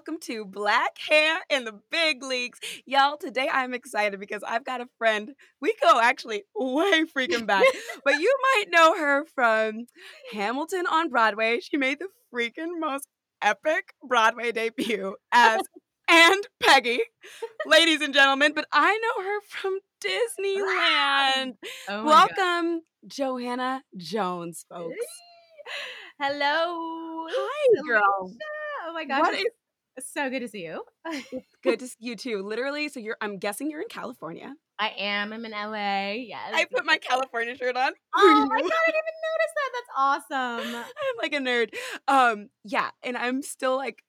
Welcome to Black Hair in the Big Leagues. Y'all, today I'm excited because I've got a friend. We go actually way freaking back, but you might know her from Hamilton on Broadway. She made the freaking most epic Broadway debut as and Peggy, ladies and gentlemen, but I know her from Disneyland. Oh my God. Welcome, Joanna Jones, folks. Hello. Hi, girl. Oh my gosh. What is so good to see you. good to see you too? Literally, so you're. I'm guessing you're in California. I am. I'm in LA. Yes. I put my California shirt on. Oh my god, I didn't even notice that. That's awesome. I'm like a nerd. Um, yeah, and I'm still like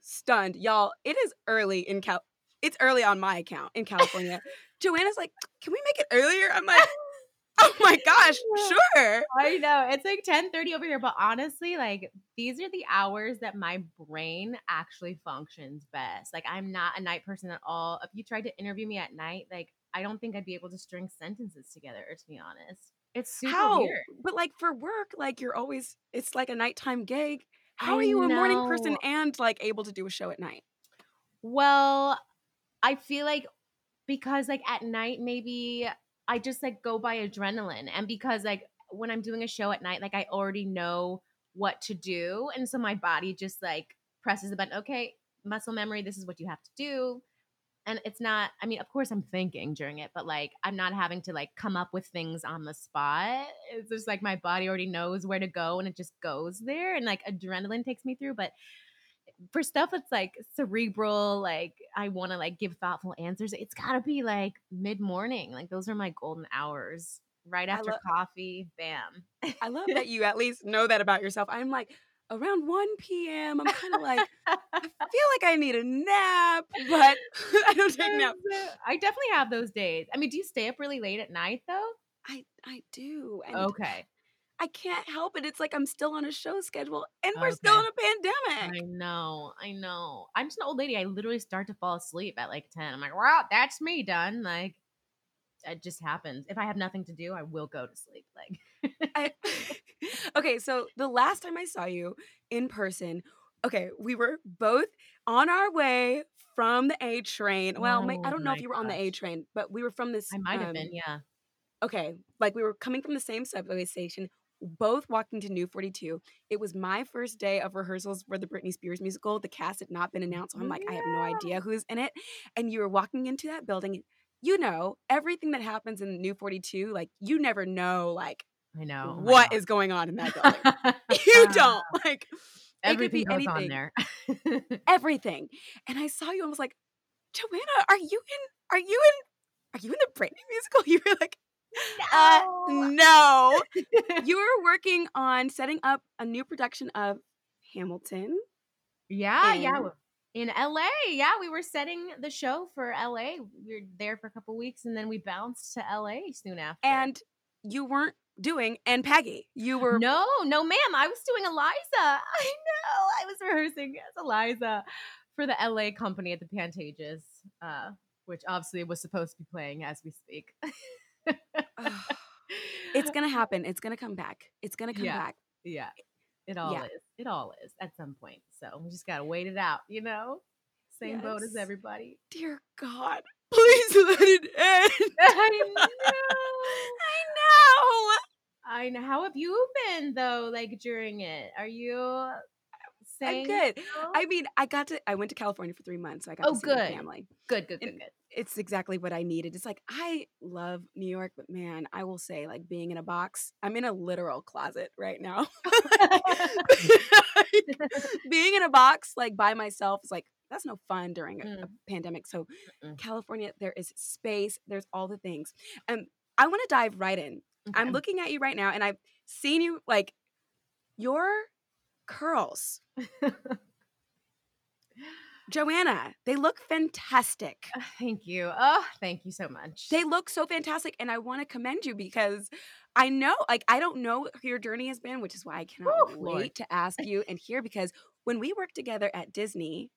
stunned, y'all. It is early in Cal. It's early on my account in California. Joanna's like, "Can we make it earlier?" I'm like, "Oh my gosh, sure." I know. It's like 10:30 over here, but honestly, like these are the hours that my brain actually functions best. Like I'm not a night person at all. If you tried to interview me at night, like I don't think I'd be able to string sentences together, to be honest. It's super How? weird. But like for work, like you're always. It's like a nighttime gig. How are you a morning person and like able to do a show at night? Well, I feel like because like at night maybe I just like go by adrenaline and because like when I'm doing a show at night like I already know what to do and so my body just like presses the button okay muscle memory this is what you have to do. And it's not I mean of course I'm thinking during it but like I'm not having to like come up with things on the spot. It's just like my body already knows where to go and it just goes there and like adrenaline takes me through but for stuff that's like cerebral, like I want to like give thoughtful answers, it's got to be like mid morning. Like those are my golden hours. Right after coffee, bam. I love that you at least know that about yourself. I'm like around 1 p.m. I'm kind of like I feel like I need a nap, but I don't take naps. I definitely have those days. I mean, do you stay up really late at night though? I I do. And Okay. I can't help it. It's like I'm still on a show schedule and we're still in a pandemic. I know. I know. I'm just an old lady. I literally start to fall asleep at like 10. I'm like, wow, that's me done. Like, it just happens. If I have nothing to do, I will go to sleep. Like, I, okay, so the last time I saw you in person, okay, we were both on our way from the A train. Well, may- I Oh don't know if you were on the A train, but we were from this. I might have um, been, yeah. okay, like we were coming from the same subway station, both walking to New 42. It was my first day of rehearsals for the Britney Spears musical. The cast had not been announced, so I'm like, I have no idea who's in it. And you were walking into that building, you know, everything that happens in New 42, like, you never know, like, I know. Oh what is going on in that building. you don't. Like, it could be Everything goes on anything. there. everything. And I saw you and was like, Joanna, are you in, are you in, are you in the Britney musical? You were like, uh, no. you were working on setting up a new production of Hamilton. yeah, yeah. in- w- In LA, yeah, we were setting the show for LA. We were there for a couple weeks, and then we bounced to LA soon after. And you weren't doing and Peggy. You were no, no, ma'am, I was doing Eliza. I know, I was rehearsing as Eliza for the LA company at the Pantages, uh, which obviously was supposed to be playing as we speak. It's gonna happen. It's gonna come back. It's gonna come Yeah. back. yeah, it all Yeah. is. It all is at some point. So we just gotta wait it out, you know. Same boat as everybody. Dear God, please let it end. I know. I know. I know. How have you been though? Like during it, are you saying? good. I mean, I got to. I went to California for three months. So I got Oh, to see my family. good, good, good, and- good. It's exactly what I needed. It's like I love New York, but man, I will say, like being in a box. I'm in a literal closet right now. being in a box, like by myself, is like that's no fun during a, a Mm. pandemic. So, Mm-mm. California, there is space. There's all the things, and I want to dive right in. I'm looking at you right now, and I've seen you like your curls. Joanna, they look fantastic. Ah, thank you. Oh, thank you so much. They look so fantastic, and I want to commend you because I know, like, I don't know what your journey has been, which is why I cannot wait Lord. to ask you and hear. Because when we worked together at Disney,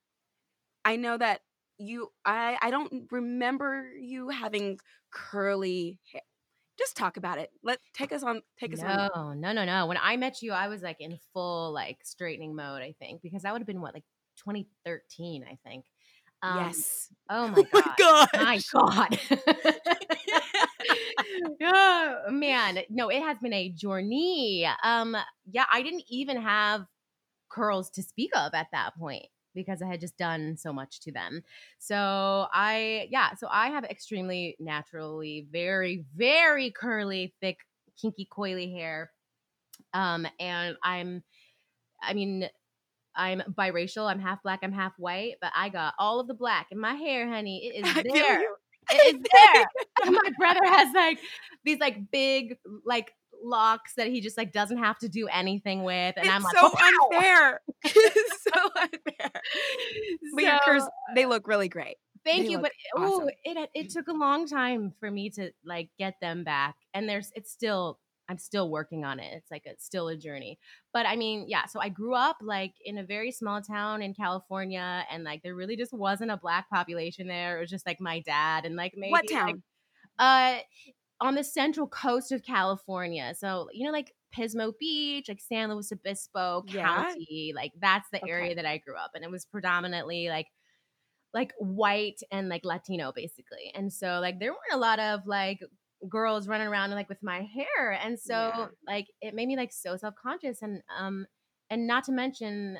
I know that you, I, I don't remember you having curly hair. Just talk about it. Let take us on. Take us on. no, no, no, no. When I met you, I was like in full like straightening mode. I think because that would have been what like 2013. I think. Um, yes. Oh my Oh god. my My God. oh, man. No, it has been a journey. Um, yeah, I didn't even have curls to speak of at that point because I had just done so much to them. So I, yeah, so I have extremely naturally very, very curly, thick, kinky, coily hair. Um, and I'm, I mean, I'm biracial. I'm half black. I'm half white, but I got all of the black in my hair, honey. It is there. It is there. My brother has like these like big like locks that he just like doesn't have to do anything with, and it's I'm like, so "Wow." unfair. so unfair. But your curls, they look really great. Thank They you, but ooh, it it took a long time for me to like get them back, and there's it's still I'm still working on it. It's like it's still a journey. But I mean, yeah. So I grew up like in a very small town in California, and like there really just wasn't a black population there. It was just like my dad and like maybe what like, town? uh on the central coast of California. So, you know, like Pismo Beach, like San Luis Obispo Yeah. County, like that's the Okay. area that I grew up in. It was predominantly like like white and like Latino basically. And so like there weren't a lot of like girls running around like with my hair. And so Yeah. like it made me like so self-conscious and um and not to mention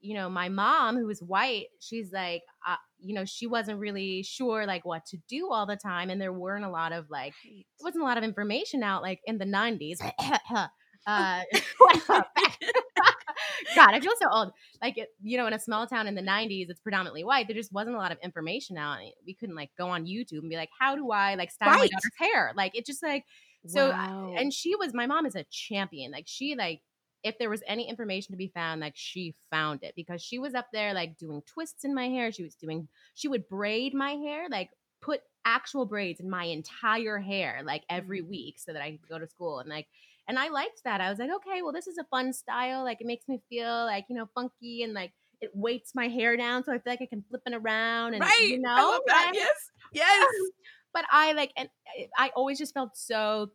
you know my mom who was white she's like uh, you know she wasn't really sure like what to do all the time and there weren't a lot of like there wasn't a lot of information out like in the 90s uh god i feel so old. Like it, you know in a small town in the 90s it's predominantly white there just wasn't a lot of information out we couldn't like go on youtube and be like how do i like style my daughter's hair? Like it just like so Wow. and she was my mom is a champion like she like if there was any information to be found like she found it because she was up there like doing twists in my hair she was doing she would braid my hair like put actual braids in my entire hair like every Mm. week so that i could go to school and like and i liked that i was like okay well this is a fun style like it makes me feel like you know funky and like it weights my hair down so i feel like i can flip it around and right. you know I love that. Yes. Yes. but I like, and I- I always just felt so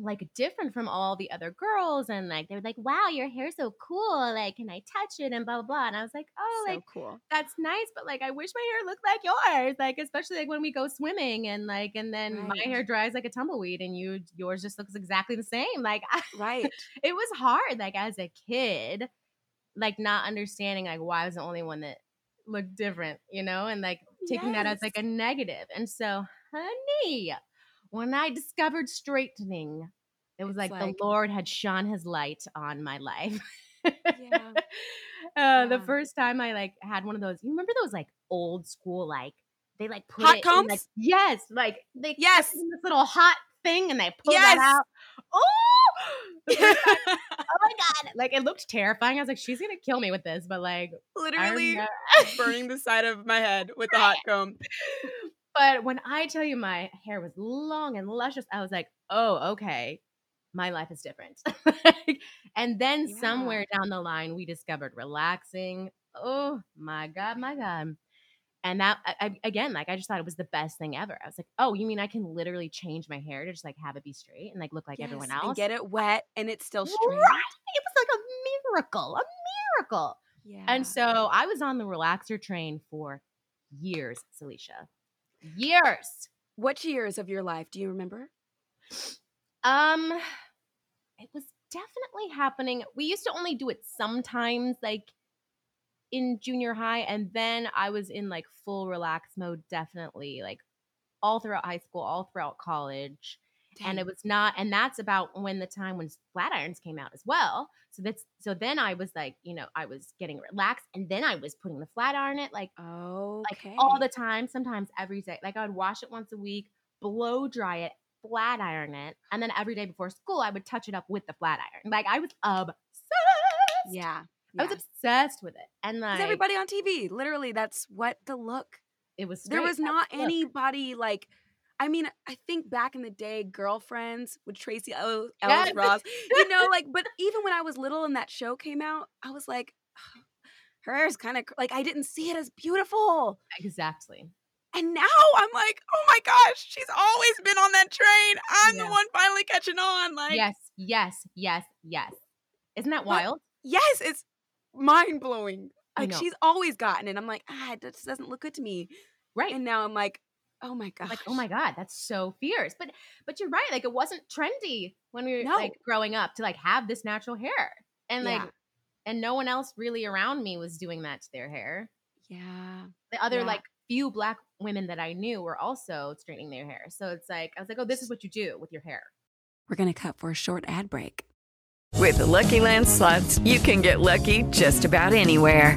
like different from all the other girls, and like they were like, "Wow, your hair's so cool! Like, can I touch it?" and blah blah blah. And I was like, "Oh, so like cool. that's nice, but like I wish my hair looked like yours, like especially like when we go swimming and like, and then my hair dries like a tumbleweed, and you yours just looks exactly the same. Like, I, Right. it was hard, like as a kid, like not understanding like why I was the only one that looked different, you know, and like taking that as like a negative. And so, honey, when I discovered straightening, it was like, like- the Lord had shone his light on my life. Yeah. Uh, The first time I like had one of those, you remember those like old school like they like put Hot it in, like, combs? yes, like they Yes. this little hot thing and they pull Yes. that out. Oh, time- oh my god! Like it looked terrifying. I was like, she's gonna kill me with this, but like, Literally burning the side of my head with the hot comb. But when I tell you my hair was long and luscious, I was like, oh, okay, my life is different. And then Yeah. somewhere down the line, we discovered relaxing. Oh my God, my God. And that, I, again, like I just thought it was the best thing ever. I was like, oh, you mean I can literally change my hair to just like have it be straight and like look like everyone else? And get it wet and it's still Right? straight. It was like a miracle, a miracle. Yeah. And so I was on the relaxer train for years, Celicia. Years. what years of your life do you remember? Um, it was definitely happening. We used to only do it sometimes, like in junior high, and then I was in like full relax mode, definitely like all throughout high school, all throughout college. And it was not, and that's about when the time when flat irons came out as well. So that's so then I was like, you know, I was getting relaxed, and then I was putting the flat iron it like oh, like all the time, sometimes every day. Like I would wash it once a week, blow dry it, flat iron it, and then every day before school I would touch it up with the flat iron. Like I was obsessed. yeah. I was obsessed with it. and like everybody on TV, literally, that's what the look. it was There was not the look. anybody like. I mean, I think back in the day, girlfriends with Tracee Ellis Yes. Ross, you know, like. But even when I was little and that show came out, I was like, her hair is kind of like I didn't see it as beautiful. Exactly. And now I'm like, oh my gosh, she's always been on that train. I'm Yeah. the one finally catching on. Like, yes, yes, yes, yes. Isn't that wild? yes, it's mind blowing. Like she's always gotten it. I'm like, ah, it just doesn't look good to me. Right. And now I'm like, oh my god! like, oh my God, that's so fierce. But but you're right. Like it wasn't trendy when we were No. like growing up to like have this natural hair. And like Yeah. and no one else really around me was doing that to their hair. Yeah. The other Yeah. like few black women that I knew were also straightening their hair. So it's like I was like, oh, this is what you do with your hair. We're going to cut for a short ad break. With the Lucky Land slots, you can get lucky just about anywhere.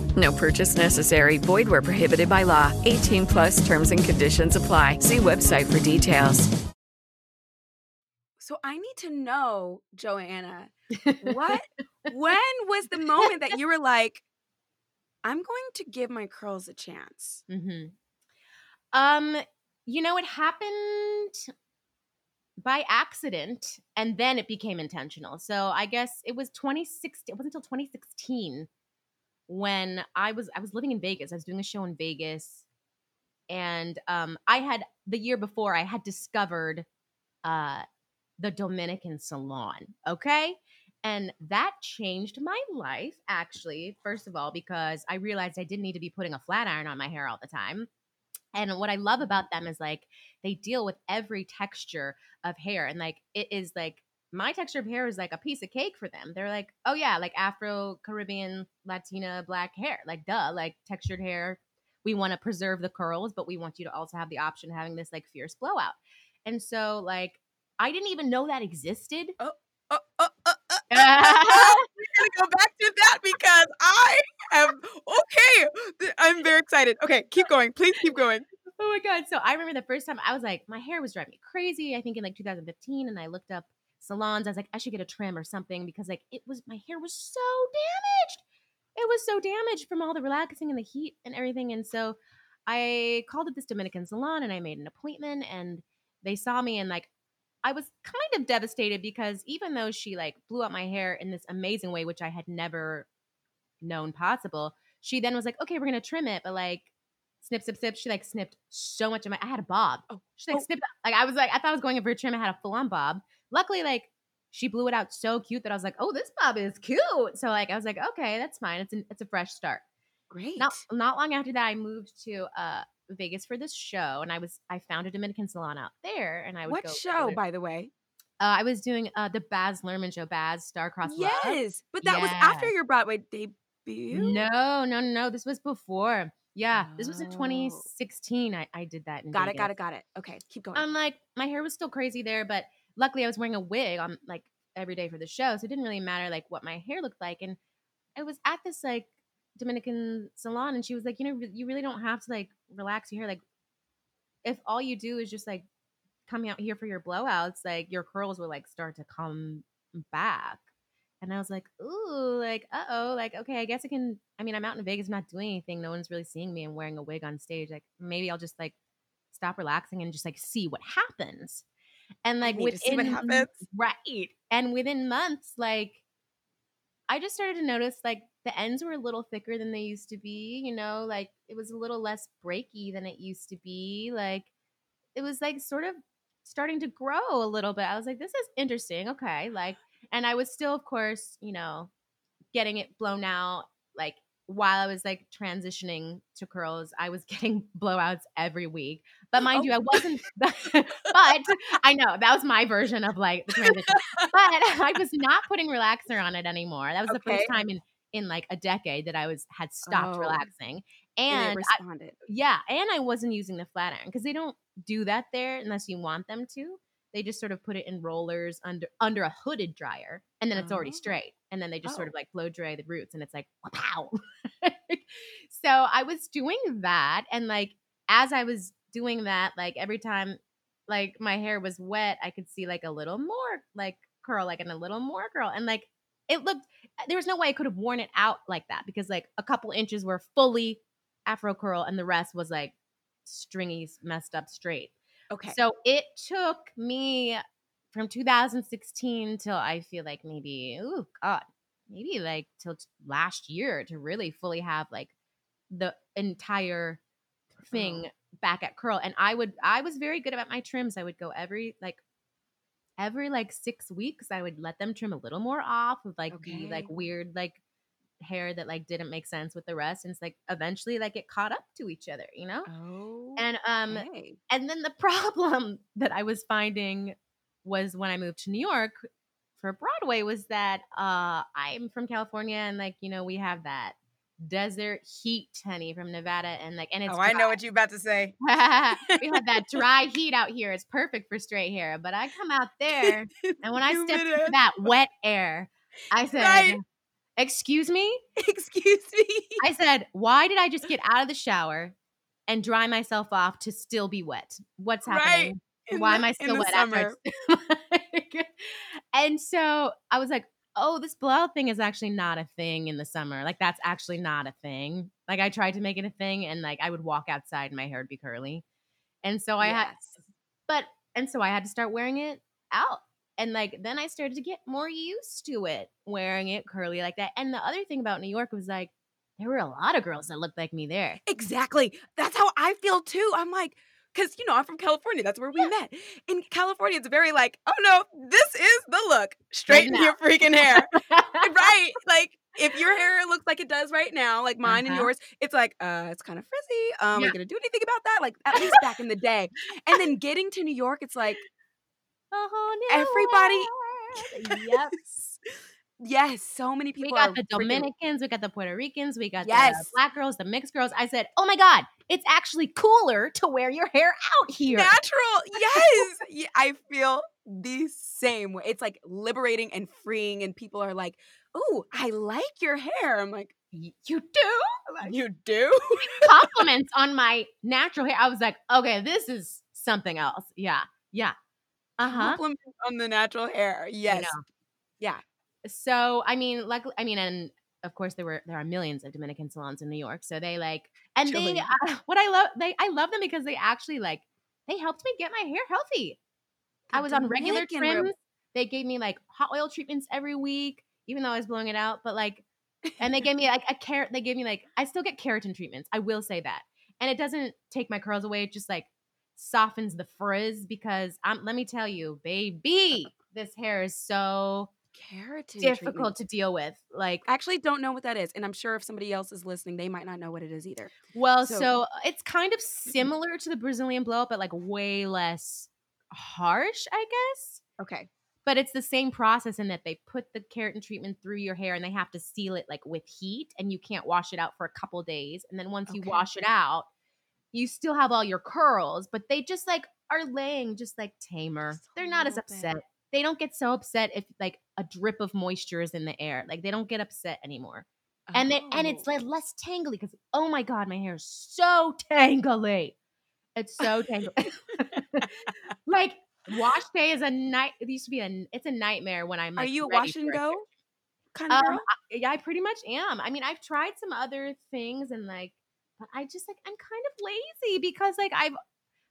No purchase necessary. Void where prohibited by law. 18 plus terms and conditions apply. See website for details. So I need to know, Joanna, what when was the moment that you were like, I'm going to give my curls a chance? Mm-hmm. Um, you know, it happened by accident, and then it became intentional. So I guess it was 2016. It wasn't until 2016 when I was I was living in Vegas. I was doing a show in Vegas, and um, I had the year before I had discovered uh, the Dominican Salon. Okay. And that changed my life, actually, first of all, because I realized I didn't need to be putting a flat iron on my hair all the time. And what I love about them is like they deal with every texture of hair. And like it is like my texture of hair is like a piece of cake for them. They're like, oh yeah, like Afro Caribbean, Latina, black hair. Like duh, like textured hair. We want to preserve the curls, but we want you to also have the option of having this like fierce blowout. And so like I didn't even know that existed. Oh, oh, oh, oh, oh. We're gonna go back to that because I am okay. I'm very excited. Okay, keep going. Please keep going. Oh my god! So I remember the first time I was like, my hair was driving me crazy. I think in like 2015, and I looked up salons. I was like, I should get a trim or something because like it was my hair was so damaged. It was so damaged from all the relaxing and the heat and everything. And so I called at this Dominican salon and I made an appointment, and they saw me and like I was kind of devastated because even though she like blew out my hair in this amazing way, which I had never known possible, she then was like, okay, we're gonna trim it, but like snip, snip, snip. She like snipped so much of my. I had a bob. Oh, she like oh. snipped. Like I was like, I thought I was going in for a trim. I had a full on bob. Luckily, like she blew it out so cute that I was like, oh, this bob is cute. So like I was like, okay, that's fine. It's an, it's a fresh start. Great. Not not long after that, I moved to uh Vegas for this show, and I was I found a Dominican salon out there, and I would what show, there. by the way? Uh, I was doing uh, the Baz Luhrmann show, Baz Star-Crossed Love. Yes, but that was after your Broadway debut. No, no, no, no. This was before. Yeah, this was in Oh. 2016. I, I did that. In Got it. Got it. Got it. Okay, keep going. I'm like, my hair was still crazy there, but luckily I was wearing a wig on like every day for the show, so it didn't really matter like what my hair looked like. And I was at this like Dominican salon, and she was like, you know, you really don't have to like relax your hair. Like, if all you do is just like coming out here for your blowouts, like your curls will like start to come back. And I was like, ooh, like, uh oh, like, okay, I guess I can. I mean, I'm out in Vegas, not doing anything. No one's really seeing me. I'm wearing a wig on stage. Like, maybe I'll just like stop relaxing and just like see what happens. And like within happens. right, and within months, like I just started to notice like the ends were a little thicker than they used to be. You know, like it was a little less breaky than it used to be. Like it was like sort of starting to grow a little bit. I was like, this is interesting. Okay, like, and I was still, of course, you know, getting it blown out like while I was like transitioning to curls, I was getting blowouts every week. But mind oh. you, I wasn't. but I know that was my version of like the transition. But I was not putting relaxer on it anymore. That was the first time in in like a decade that I was had stopped Oh. relaxing. And, And I, responded. yeah, and I wasn't using the flat iron because they don't do that there unless you want them to. They just sort of put it in rollers under under a hooded dryer, and then it's already Oh. straight. And then they just sort Oh. of like blow dry the roots, and it's like pow. so I was doing that, and like as I was doing that, like every time like my hair was wet, I could see like a little more like curl, like and a little more curl, and like it looked. Uh, there was no way I could have worn it out like that because like a couple inches were fully afro curl, and the rest was like stringy, messed up straight. Okay. So it took me from 2016 till I feel like maybe, oh God, maybe like till t- last year to really fully have like the entire uh-huh. thing back at curl. And I would, I was very good about my trims. I would go every like, every like six weeks, I would let them trim a little more off of like the like weird, like hair that like didn't make sense with the rest. And it's like eventually like it caught up to each other, you know? oh. And um okay. and then the problem that I was finding was when I moved to New York for Broadway was that uh I'm from California and like you know we have that desert heat honey from Nevada and like and it's oh, I know what you're about to say. we have that dry heat out here it's perfect for straight hair but I come out there and when I stepped into that wet air I said Right. Excuse me Excuse me. I said, why did I just get out of the shower and dry myself off to still be wet? What's happening? In why the- am I still wet after and so I was like, oh, this blowout thing is actually not a thing in the summer. Like that's actually not a thing. Like I tried to make it a thing and like I would walk outside and my hair would be curly. And so I had but and so I had to start wearing it out. And like then I started to get more used to it, wearing it curly like that. And the other thing about New York was like there were a lot of girls that looked like me there. Exactly. That's how I feel too. I'm like, because you know, I'm from California. That's where we met. In California, it's very like, oh no, this is the look. Straighten now. your freaking hair. right. Like if your hair looks like it does right now, like mine and Uh-huh. yours, it's like, uh, it's kind of frizzy. Um, are Yeah. you gonna do anything about that? Like at least back in the day. And then getting to New York, it's like A whole new Everybody-. Yep. yes, Yes. so many people. We got the freaking- Dominicans, we got the Puerto Ricans, we got the black girls, the mixed girls. I said, "Oh my god, it's actually cooler to wear your hair out here." natural. Yes. Yeah, I feel the same way. It's like liberating and freeing, and people are like, "Oh, I like your hair." I'm like, you do "You do?" compliments on my natural hair. I was like, "Okay, this is something else." Yeah, yeah, uh huh. Compliment on the natural hair. Yes. Yeah. So I mean, like I mean, and of course there were there are millions of Dominican salons in New York. So they like, and they uh, what I love they I love them because they actually like they helped me get my hair healthy. I The was on regular Dominican trims. They gave me like hot oil treatments every week, even though I was blowing it out. But like, and they gave me like a carrot. They gave me like I still get keratin treatments. I will say that, and it doesn't take my curls away. It just like softens the frizz because um, let me tell you, baby, this hair is so Keratin difficult treatment. to deal with. Like, I actually don't know what that is, and I'm sure if somebody else is listening, they might not know what it is either. well, so, So- it's kind of similar to the Brazilian blow up, but like way less harsh, I guess. Okay. But it's the same process in that they put the keratin treatment through your hair and they have to seal it like with heat, and you can't wash it out for a couple days. And then once you wash it out, you still have all your curls, but they just like are laying just like tamer. Just They're not as little bit. upset. They don't get so upset if like a drip of moisture is in the air. Like they don't get upset anymore. and they, and it's Oh. like less tangly because oh my god, my hair is so tangly. It's so tangly. like wash day is a night. It used to be a. It's a nightmare when I'm. Are you a wash and go kind of Um. I, yeah, I pretty much am. I mean, I've tried some other things and like, but I just like I'm kind of lazy because like I've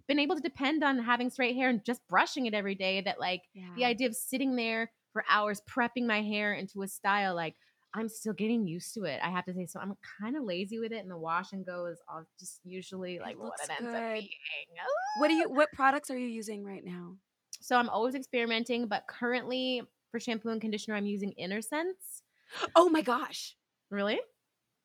been able to depend on having straight hair and just brushing it every day. That like the idea of sitting there for hours prepping my hair into a style like I'm still getting used to it. I have to say, so I'm kind of lazy with it, and the wash and go is all just usually like what looks it ends up good. being. What do you? What products are you using right now? So I'm always experimenting, but currently for shampoo and conditioner, I'm using Innersense. Oh my gosh! Really?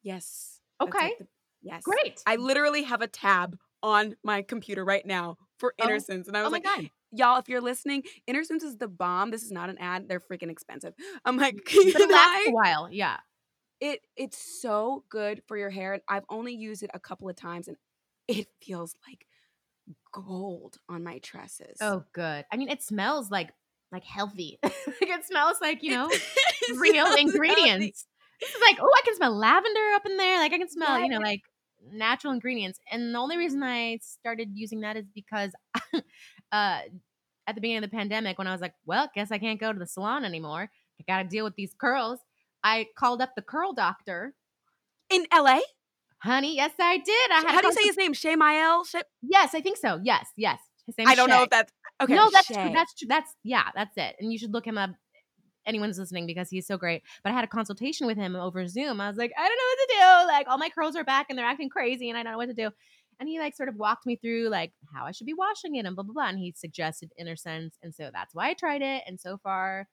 Yes. That's like Okay. the- yes. Great. I literally have a tab on my computer right now for Oh, Innersense, and I oh was oh my like, god. y'all, if you're listening, Innersense is the bomb. This is not an ad. They're freaking expensive. I'm like, mm, can But it lasts a while. Yeah. it it's so good for your hair. and I've only used it a couple of times, and it feels like gold on my tresses. Oh, good. I mean, it smells like like healthy. like it smells like you know real ingredients. It's like, oh, I can smell lavender up in there. Like I can smell, you know, like natural ingredients. And the only reason I started using that is because uh at the beginning of the pandemic when I was like, well, guess I can't go to the salon anymore. I got to deal with these curls. I called up the curl doctor. in LA. Honey, yes, I did. I had How do you say his name? Shay? Shay- Yes, I think so. Yes, yes. His name I don't know if that's okay. no, that's true. Shay. That's true. That's yeah, that's it. And you should look him up. Anyone's listening because he's so great. But I had a consultation with him over Zoom. I was like, I don't know what to do. Like all my curls are back and they're acting crazy, and I don't know what to do. And he like sort of walked me through like how I should be washing it and blah blah blah. And he suggested Innersense, and so that's why I tried it. And so far,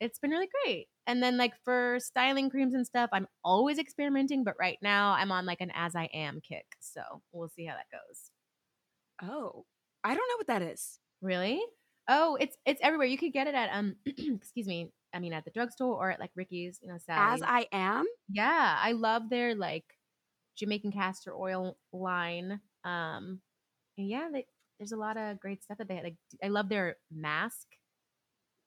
it's been really great. And then like for styling creams and stuff, I'm always experimenting. But right now, I'm on like an as I am kick. So we'll see how that goes. Oh, I don't know what that is. Really? Oh, it's it's everywhere. You could get it at um excuse me. I mean at the drugstore or at like Ricky's, you know, As I am. yeah, I love their like Jamaican castor oil line. Um and yeah, they, there's a lot of great stuff that they had. Like I love their mask.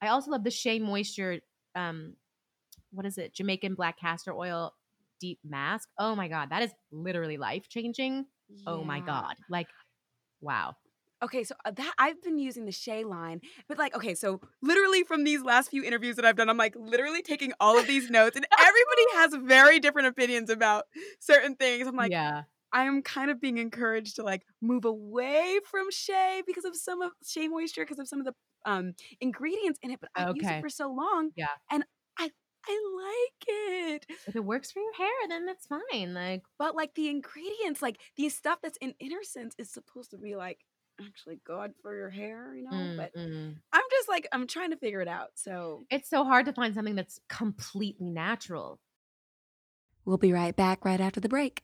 I also love the Shea Moisture um what is it? Jamaican black castor oil deep mask. Oh my god, that is literally life changing. Oh my god. Like wow. Okay, so uh, that I've been using the Shea line, but like, okay, so literally from these last few interviews that I've done, I'm like literally taking all of these notes, and everybody has very different opinions about certain things. I'm like, yeah. I'm kind of being encouraged to like move away from Shea because of some of Shea Moisture because of some of the um ingredients in it, but I've used it for so long. Yeah. and I I like it. If it works for your hair, then that's fine. Like, But like the ingredients, like the stuff that's in Innersense is supposed to be like actually good for your hair, you know. mm, But mm. I'm just like I'm trying to figure it out. So it's so hard to find something that's completely natural. we'll be right back right after the break.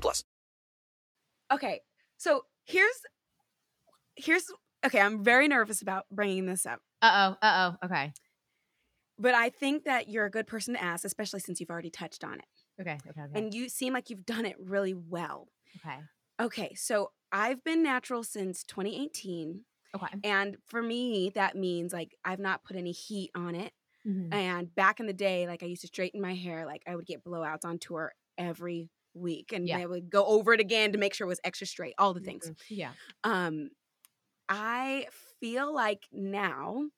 plus. Okay, so here's here's okay. I'm very nervous about bringing this up, Uh oh. Uh oh. Okay. but I think that you're a good person to ask, especially since you've already touched on it, Okay. Okay. Okay. and you seem like you've done it really well. okay. Okay, so I've been natural since 2018. Okay. And for me, that means like I've not put any heat on it. Mhm. And back in the day, like I used to straighten my hair, like I would get blowouts on tour every week and Yeah. I would go over it again to make sure it was extra straight, all the things. Mhm. Yeah. Um I feel like now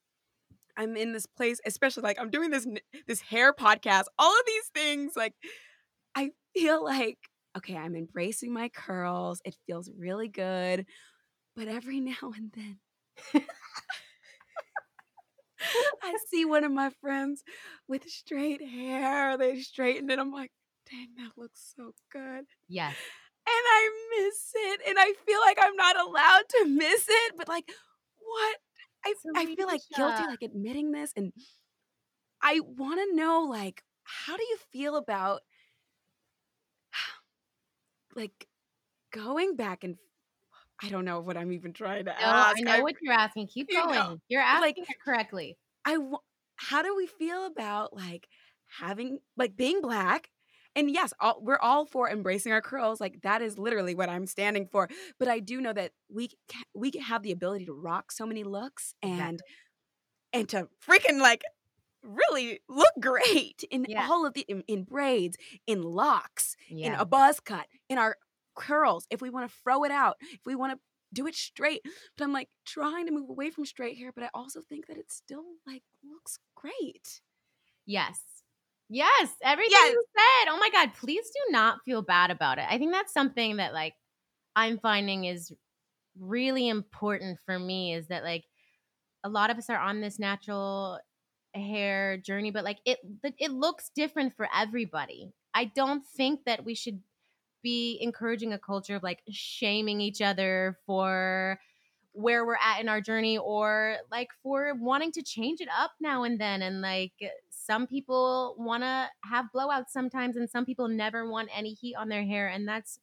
I'm in this place, especially like I'm doing this this hair podcast, all of these things like I feel like okay, I'm embracing my curls. It feels really good. But every now and then I see one of my friends with straight hair. They straighten it. I'm like, dang, that looks so good. Yes. And I miss it. And I feel like I'm not allowed to miss it. But like, what? I, I feel like guilty, like admitting this. And I want to know, like, how do you feel about like going back and I don't know what I'm even trying to No, ask. I know what you're asking. Keep you know, going. You're like- asking it correctly. I how do we feel about like having like being black? And yes, all, we're all for embracing our curls. Like that is literally what I'm standing for. But I do know that we ca- we have the ability to rock so many looks and and to freaking like really look great in Yeah. all of the in, in braids, in locks, in a buzz cut, in our curls. If we want to throw it out, if we want to do it straight. But I'm like trying to move away from straight hair, but I also think that it still like looks great. Yes. Yes. Everything Yes. you said. Oh my God. Please do not feel bad about it. I think that's something that like I'm finding is really important for me is that like a lot of us are on this natural hair journey, but like it it looks different for everybody. I don't think that we should be encouraging a culture of like shaming each other for where we're at in our journey or like for wanting to change it up now and then and like some people want to have blowouts sometimes and some people never want any heat on their hair and that's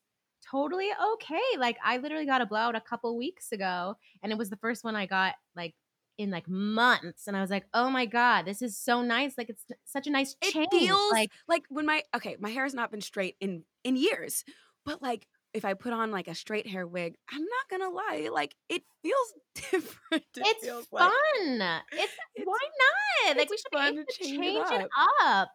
totally okay like i literally got a blowout a couple weeks ago and it was the first one i got like in like months and i was like oh my god this is so nice like it's such a nice change." It feels like like when my okay, my hair has not been straight in in years, but like if I put on like a straight hair wig, I'm not gonna lie, like it feels different. It it's feels fun. like it's, it's- why not? Like we should fun to change it change it up. up.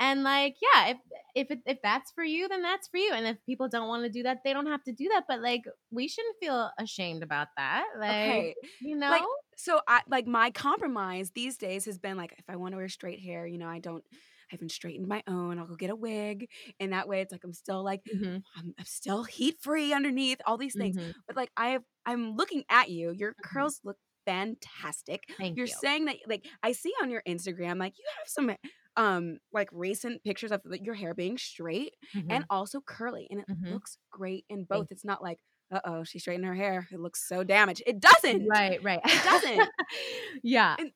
And like, yeah, if if it, if that's for you, then that's for you. And if people don't want to do that, they don't have to do that. But like, we shouldn't feel ashamed about that. Like, okay. you know, Like so I like my compromise these days has been like if I want to wear straight hair, you know, I don't I haven't straightened my own. I'll go get a wig, and that way it's like I'm still like Mhm, I'm, I'm still heat free underneath all these things. mhm. But like I have, I'm looking at you. Your curls look fantastic. Thank You're you. saying that like I see on your Instagram, like you have some um like recent pictures of like, your hair being straight and also curly, and it Mhm. looks great in both. It's not like uh oh, she straightened her hair. It looks so damaged. It doesn't. Right, right. It doesn't. yeah. And-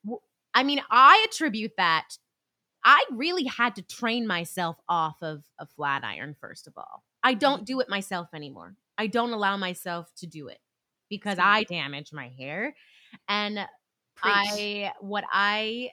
I mean, I attribute that. I really had to train myself off of a flat iron, first of all. I don't do it myself anymore. I don't allow myself to do it because I damage my hair. And Preach. I, what I,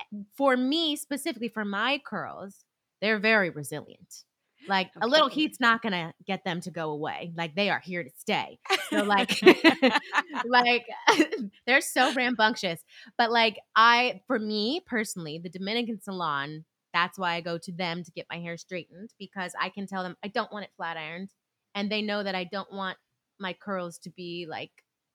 eh, for me specifically, for my curls, they're very resilient. Like a little heat's not gonna get them to go away. Like they are here to stay. So like like they're so rambunctious. But like I for me personally, the Dominican salon, that's why I go to them to get my hair straightened because I can tell them I don't want it flat ironed and they know that I don't want my curls to be like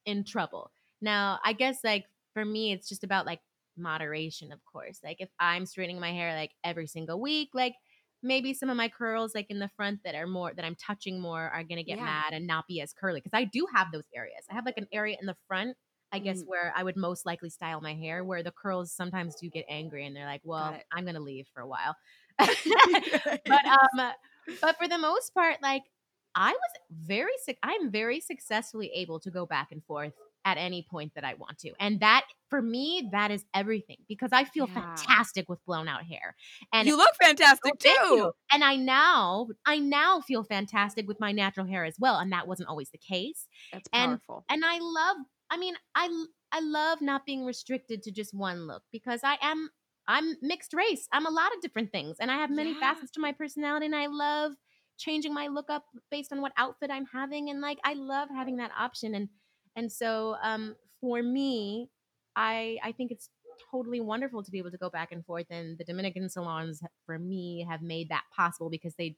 in trouble. Now, I guess like for me it's just about like moderation, of course. Like if I'm straightening my hair like every single week, like maybe some of my curls like in the front that are more that I'm touching more are gonna get Yeah. mad and not be as curly because I do have those areas. I have like an area in the front, I guess, Mhm. where I would most likely style my hair, where the curls sometimes do get angry and they're like, "Well. I'm gonna leave for a while." but um, but for the most part, like I was very sick. I'm very successfully able to go back and forth at any point that I want to. And that for me, that is everything because I feel Yeah. fantastic with blown out hair. And you look fantastic Oh, too. you. And I now I now feel fantastic with my natural hair as well. And that wasn't always the case. That's And- powerful. And I love, I mean, I I love not being restricted to just one look because I am I'm mixed race. I'm a lot of different things. And I have many Yeah. facets to my personality. And I love changing my look up based on what outfit I'm having. And like I love having that option. And and so um for me, I I think it's totally wonderful to be able to go back and forth and the Dominican salons for me have made that possible because they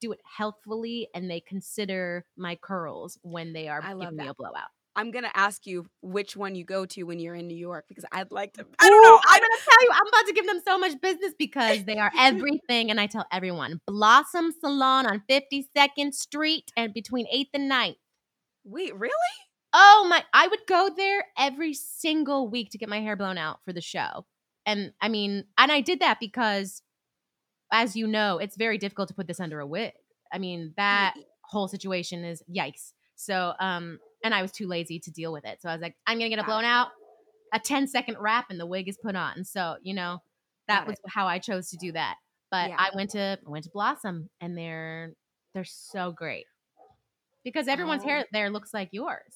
do it healthfully and they consider my curls when they are giving me a blowout. I'm gonna ask you which one you go to when you're in New York because I'd like to. I don't know. Ooh, I I'm gonna tell you, I'm about to give them so much business because they are everything. and I tell everyone, Blossom Salon on 52nd Street and between 8th and 9th. wait, really? Oh my, I would go there every single week to get my hair blown out for the show. And I mean, and I did that because, as you know, it's very difficult to put this under a wig. I mean, that whole situation is yikes. So, um, and I was too lazy to deal with it. So I was like, I'm gonna get it blown out, a 10 second wrap, and the wig is put on. So, you know, that Got was how I chose to do that. But Yeah. I went to I went to Blossom and they're they're so great. because everyone's hair Oh. there looks like yours.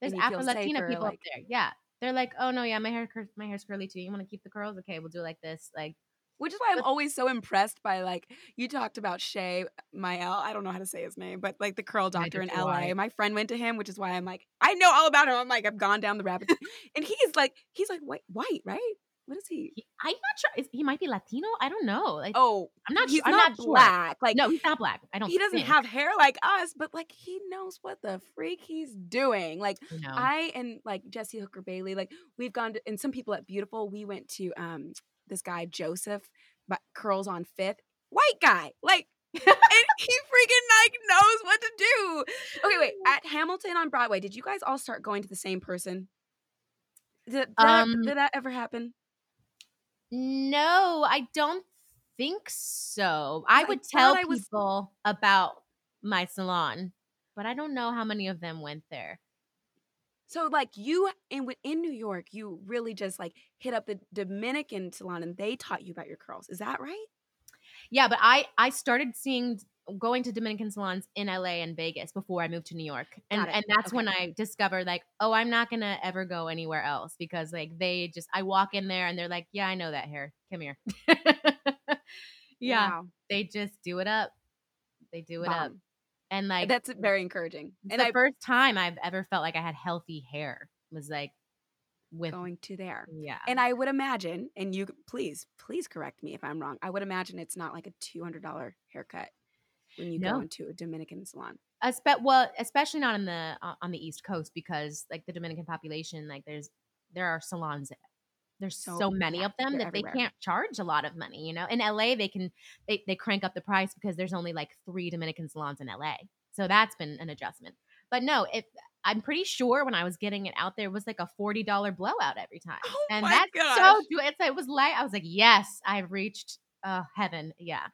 There's And you feel Afro Latina people like- up there. Yeah. They're like, oh no, yeah, my hair, cur- my hair's curly too. You want to keep the curls? Okay, we'll do it like this. Like, Which is why I'm always so impressed by like you talked about Shay Mael. I don't know how to say his name, but like the curl doctor in LA. My friend went to him, which is why I'm like, I know all about him. I'm like, I've gone down the rabbit. and he's like, he's like white, white, right? What is he? he- I'm not sure. Is, he might be Latino. I don't know. Like, Oh, I'm not. he's. I'm not, not sure. black. Like no, he's not black. I don't. he doesn't think. have hair like us, but like he knows what the freak he's doing. Like No. I and like Jesse Hooker Bailey, like we've gone to, and some people at Beautiful, we went to um this guy Joseph, but curls on Fifth, white guy, like, and he freaking like knows what to do. Okay, wait. At Hamilton on Broadway, did you guys all start going to the same person? Did, did, that, Um, did that ever happen? No, I don't think so. I I would tell I was- people about my salon, but I don't know how many of them went there. So like you in in New York, you really just like hit up the Dominican salon and they taught you about your curls. Is that right? Yeah, but I I started seeing going to Dominican salons in LA and Vegas before I moved to New York. And and that's Okay. when I discovered like, oh, I'm not going to ever go anywhere else because like they just I walk in there and they're like, "Yeah, I know that hair. Come here." yeah, Wow. they just do it up. They do it up. And like That's very encouraging. And the I first time I've ever felt like I had healthy hair was like with going to there. yeah. And I would imagine, and you please, please correct me if I'm wrong. I would imagine it's not like a two hundred dollar haircut when you No. go into a Dominican salon. Espe- well, especially not in the uh, on the East Coast because like the Dominican population, like there's there are salons. There's so, So- many yeah, of them that they can't charge a lot of money. You know, in LA they can they they crank up the price because there's only like three Dominican salons in LA, so that's been an adjustment. But no, if I'm pretty sure when I was getting it out there, it was like a forty dollar blowout every time, Oh and my that's gosh. so. It's it was like I was like, yes, I've reached uh heaven. Yeah.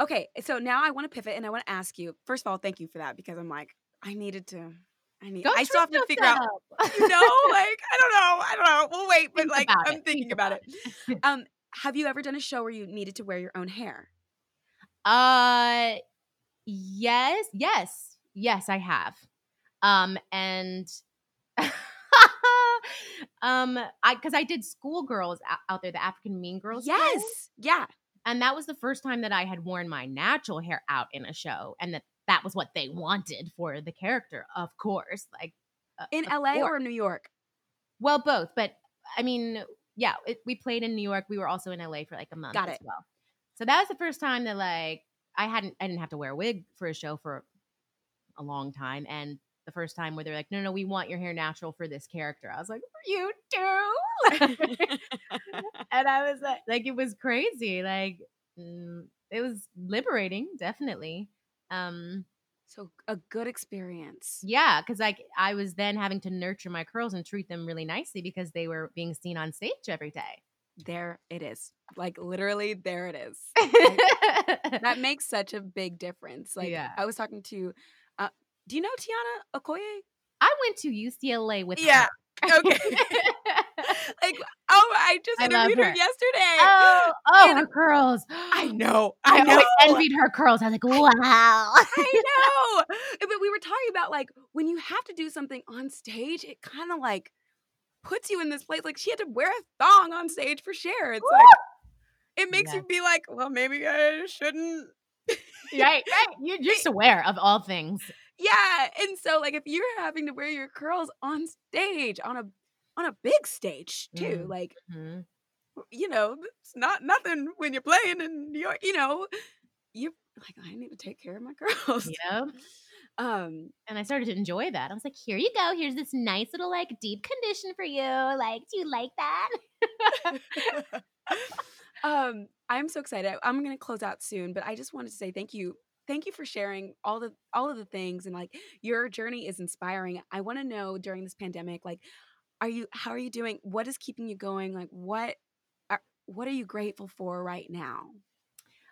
Okay, so now I want to pivot and I want to ask you. First of all, thank you for that because I'm like, I needed to. I need. Go I still have to figure out. You know, like I don't know. I don't know. We'll wait, but Think like about I'm it, thinking think about, about it. Um, have you ever done a show where you needed to wear your own hair? Uh yes, yes. Yes, I have. Um and um I cuz I did schoolgirls out, out there the African Mean Girls show, Yes. Yeah. And that was the first time that I had worn my natural hair out in a show and that that was what they wanted for the character, of course. Like uh, In LA course. or New York? Well, both, but I mean, yeah, it, we played in New York. We were also in LA for like a month Got as it. well. So that was the first time that like I hadn't I didn't have to wear a wig for a show for a long time and the first time where they're like, no, no, we want your hair natural for this character. I was like, you do? and I was like, like, it was crazy. Like, mm, it was liberating, definitely. Um, So a good experience. yeah, because like I was then having to nurture my curls and treat them really nicely because they were being seen on stage every day. There it is. Like literally, there it is. that makes such a big difference. Like Yeah. I was talking to, do you know Tiana Okoye? I went to UCLA with her. Yeah. her. Okay. like oh, I just I interviewed her. her. yesterday. oh, oh, And her curls. I know. I I know. always envied her curls. I was like, wow. I know. Eh, but we were talking about like when you have to do something on stage, it kind of like puts you in this place. Like she had to wear a thong on stage for Cher. It's like it makes Yeah. you be like, well, maybe I shouldn't. Right, right. You're just aware of all things. Yeah. And so like if you're having to wear your curls on stage on a on a big stage too, Mm. like Mhm. you know, it's not nothing when you're playing in New York. You know, you like I need to take care of my curls. Yep. Um. And I started to enjoy that. I was like, here you go. Here's this nice little like deep condition for you. Like, do you like that? um, I'm so excited. I'm gonna close out soon, but I just wanted to say thank you. Thank you for sharing all the all of the things and like your journey is inspiring. I want to know during this pandemic, like, are you how are you doing? What is keeping you going? Like, what are what are you grateful for right now?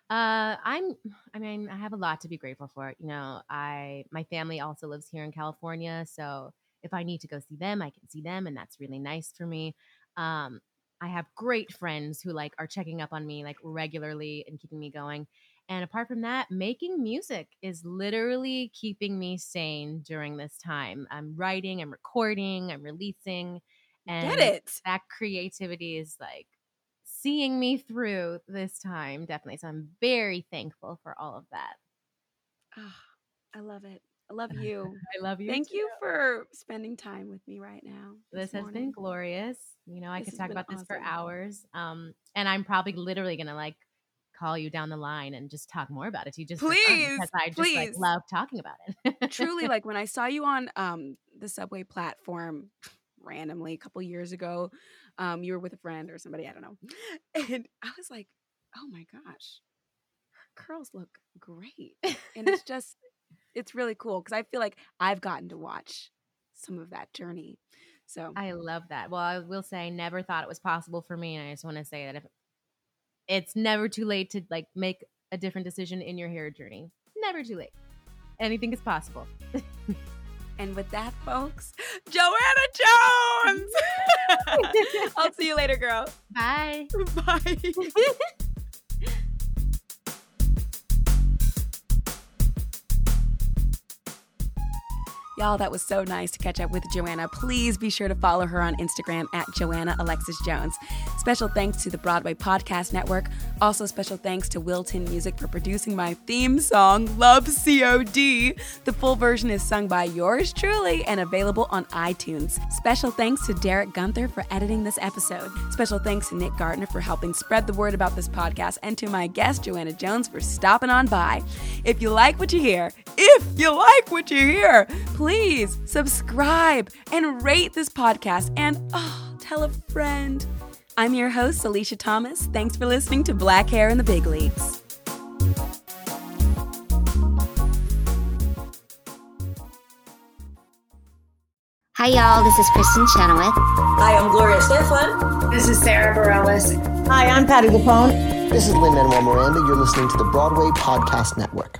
Uh, I'm. I mean, I have a lot to be grateful for. You know, I my family also lives here in California, so if I need to go see them, I can see them, and that's really nice for me. Um, I have great friends who like are checking up on me like regularly and keeping me going, And apart from that, making music is literally keeping me sane during this time. I'm writing, I'm recording, I'm releasing. And Get it. that creativity is like seeing me through this time, definitely. So I'm very thankful for all of that. Oh, I love it. I love you. I love you. Thank too. you for spending time with me right now. This has been glorious. You know, I This could talk about this for hours. Um, and I'm probably literally gonna like call you down the line and just talk more about it you just Please, because I just like please. love talking about it. Truly, like when I saw you on um the subway platform randomly a couple years ago, um, you were with a friend or somebody, I don't know. And I was like, oh my gosh, her curls look great. And it's just it's really cool because I feel like I've gotten to watch some of that journey. So I love that. Well, I will say I never thought it was possible for me, and I just want to say that if it's never too late to like make a different decision in your hair journey. Never too late. Anything is possible. And with that, folks, Joanna Jones. I'll see you later, girl. Bye. Bye. Y'all, that was so nice to catch up with Joanna. Please be sure to follow her on Instagram at Joanna Alexis Jones. Special thanks to the Broadway Podcast Network. Also, special thanks to Wilton Music for producing my theme song, Love COD. The full version is sung by yours truly and available on iTunes. Special thanks to Derek Gunther for editing this episode. Special thanks to Nick Gardner for helping spread the word about this podcast, and to my guest, Joanna Jones, for stopping on by. If you like what you hear, if you like what you hear, please subscribe and rate this podcast and oh, tell a friend. I'm your host, Alicia Thomas. Thanks for listening to Black Hair in the Big Leagues. Hi, y'all. This is Kristin Chenoweth. Hi, I'm Gloria Estefan. This is Sara Bareilles. Hi, I'm Patti LuPone. This is Lin-Manuel Miranda. You're listening to the Broadway Podcast Network.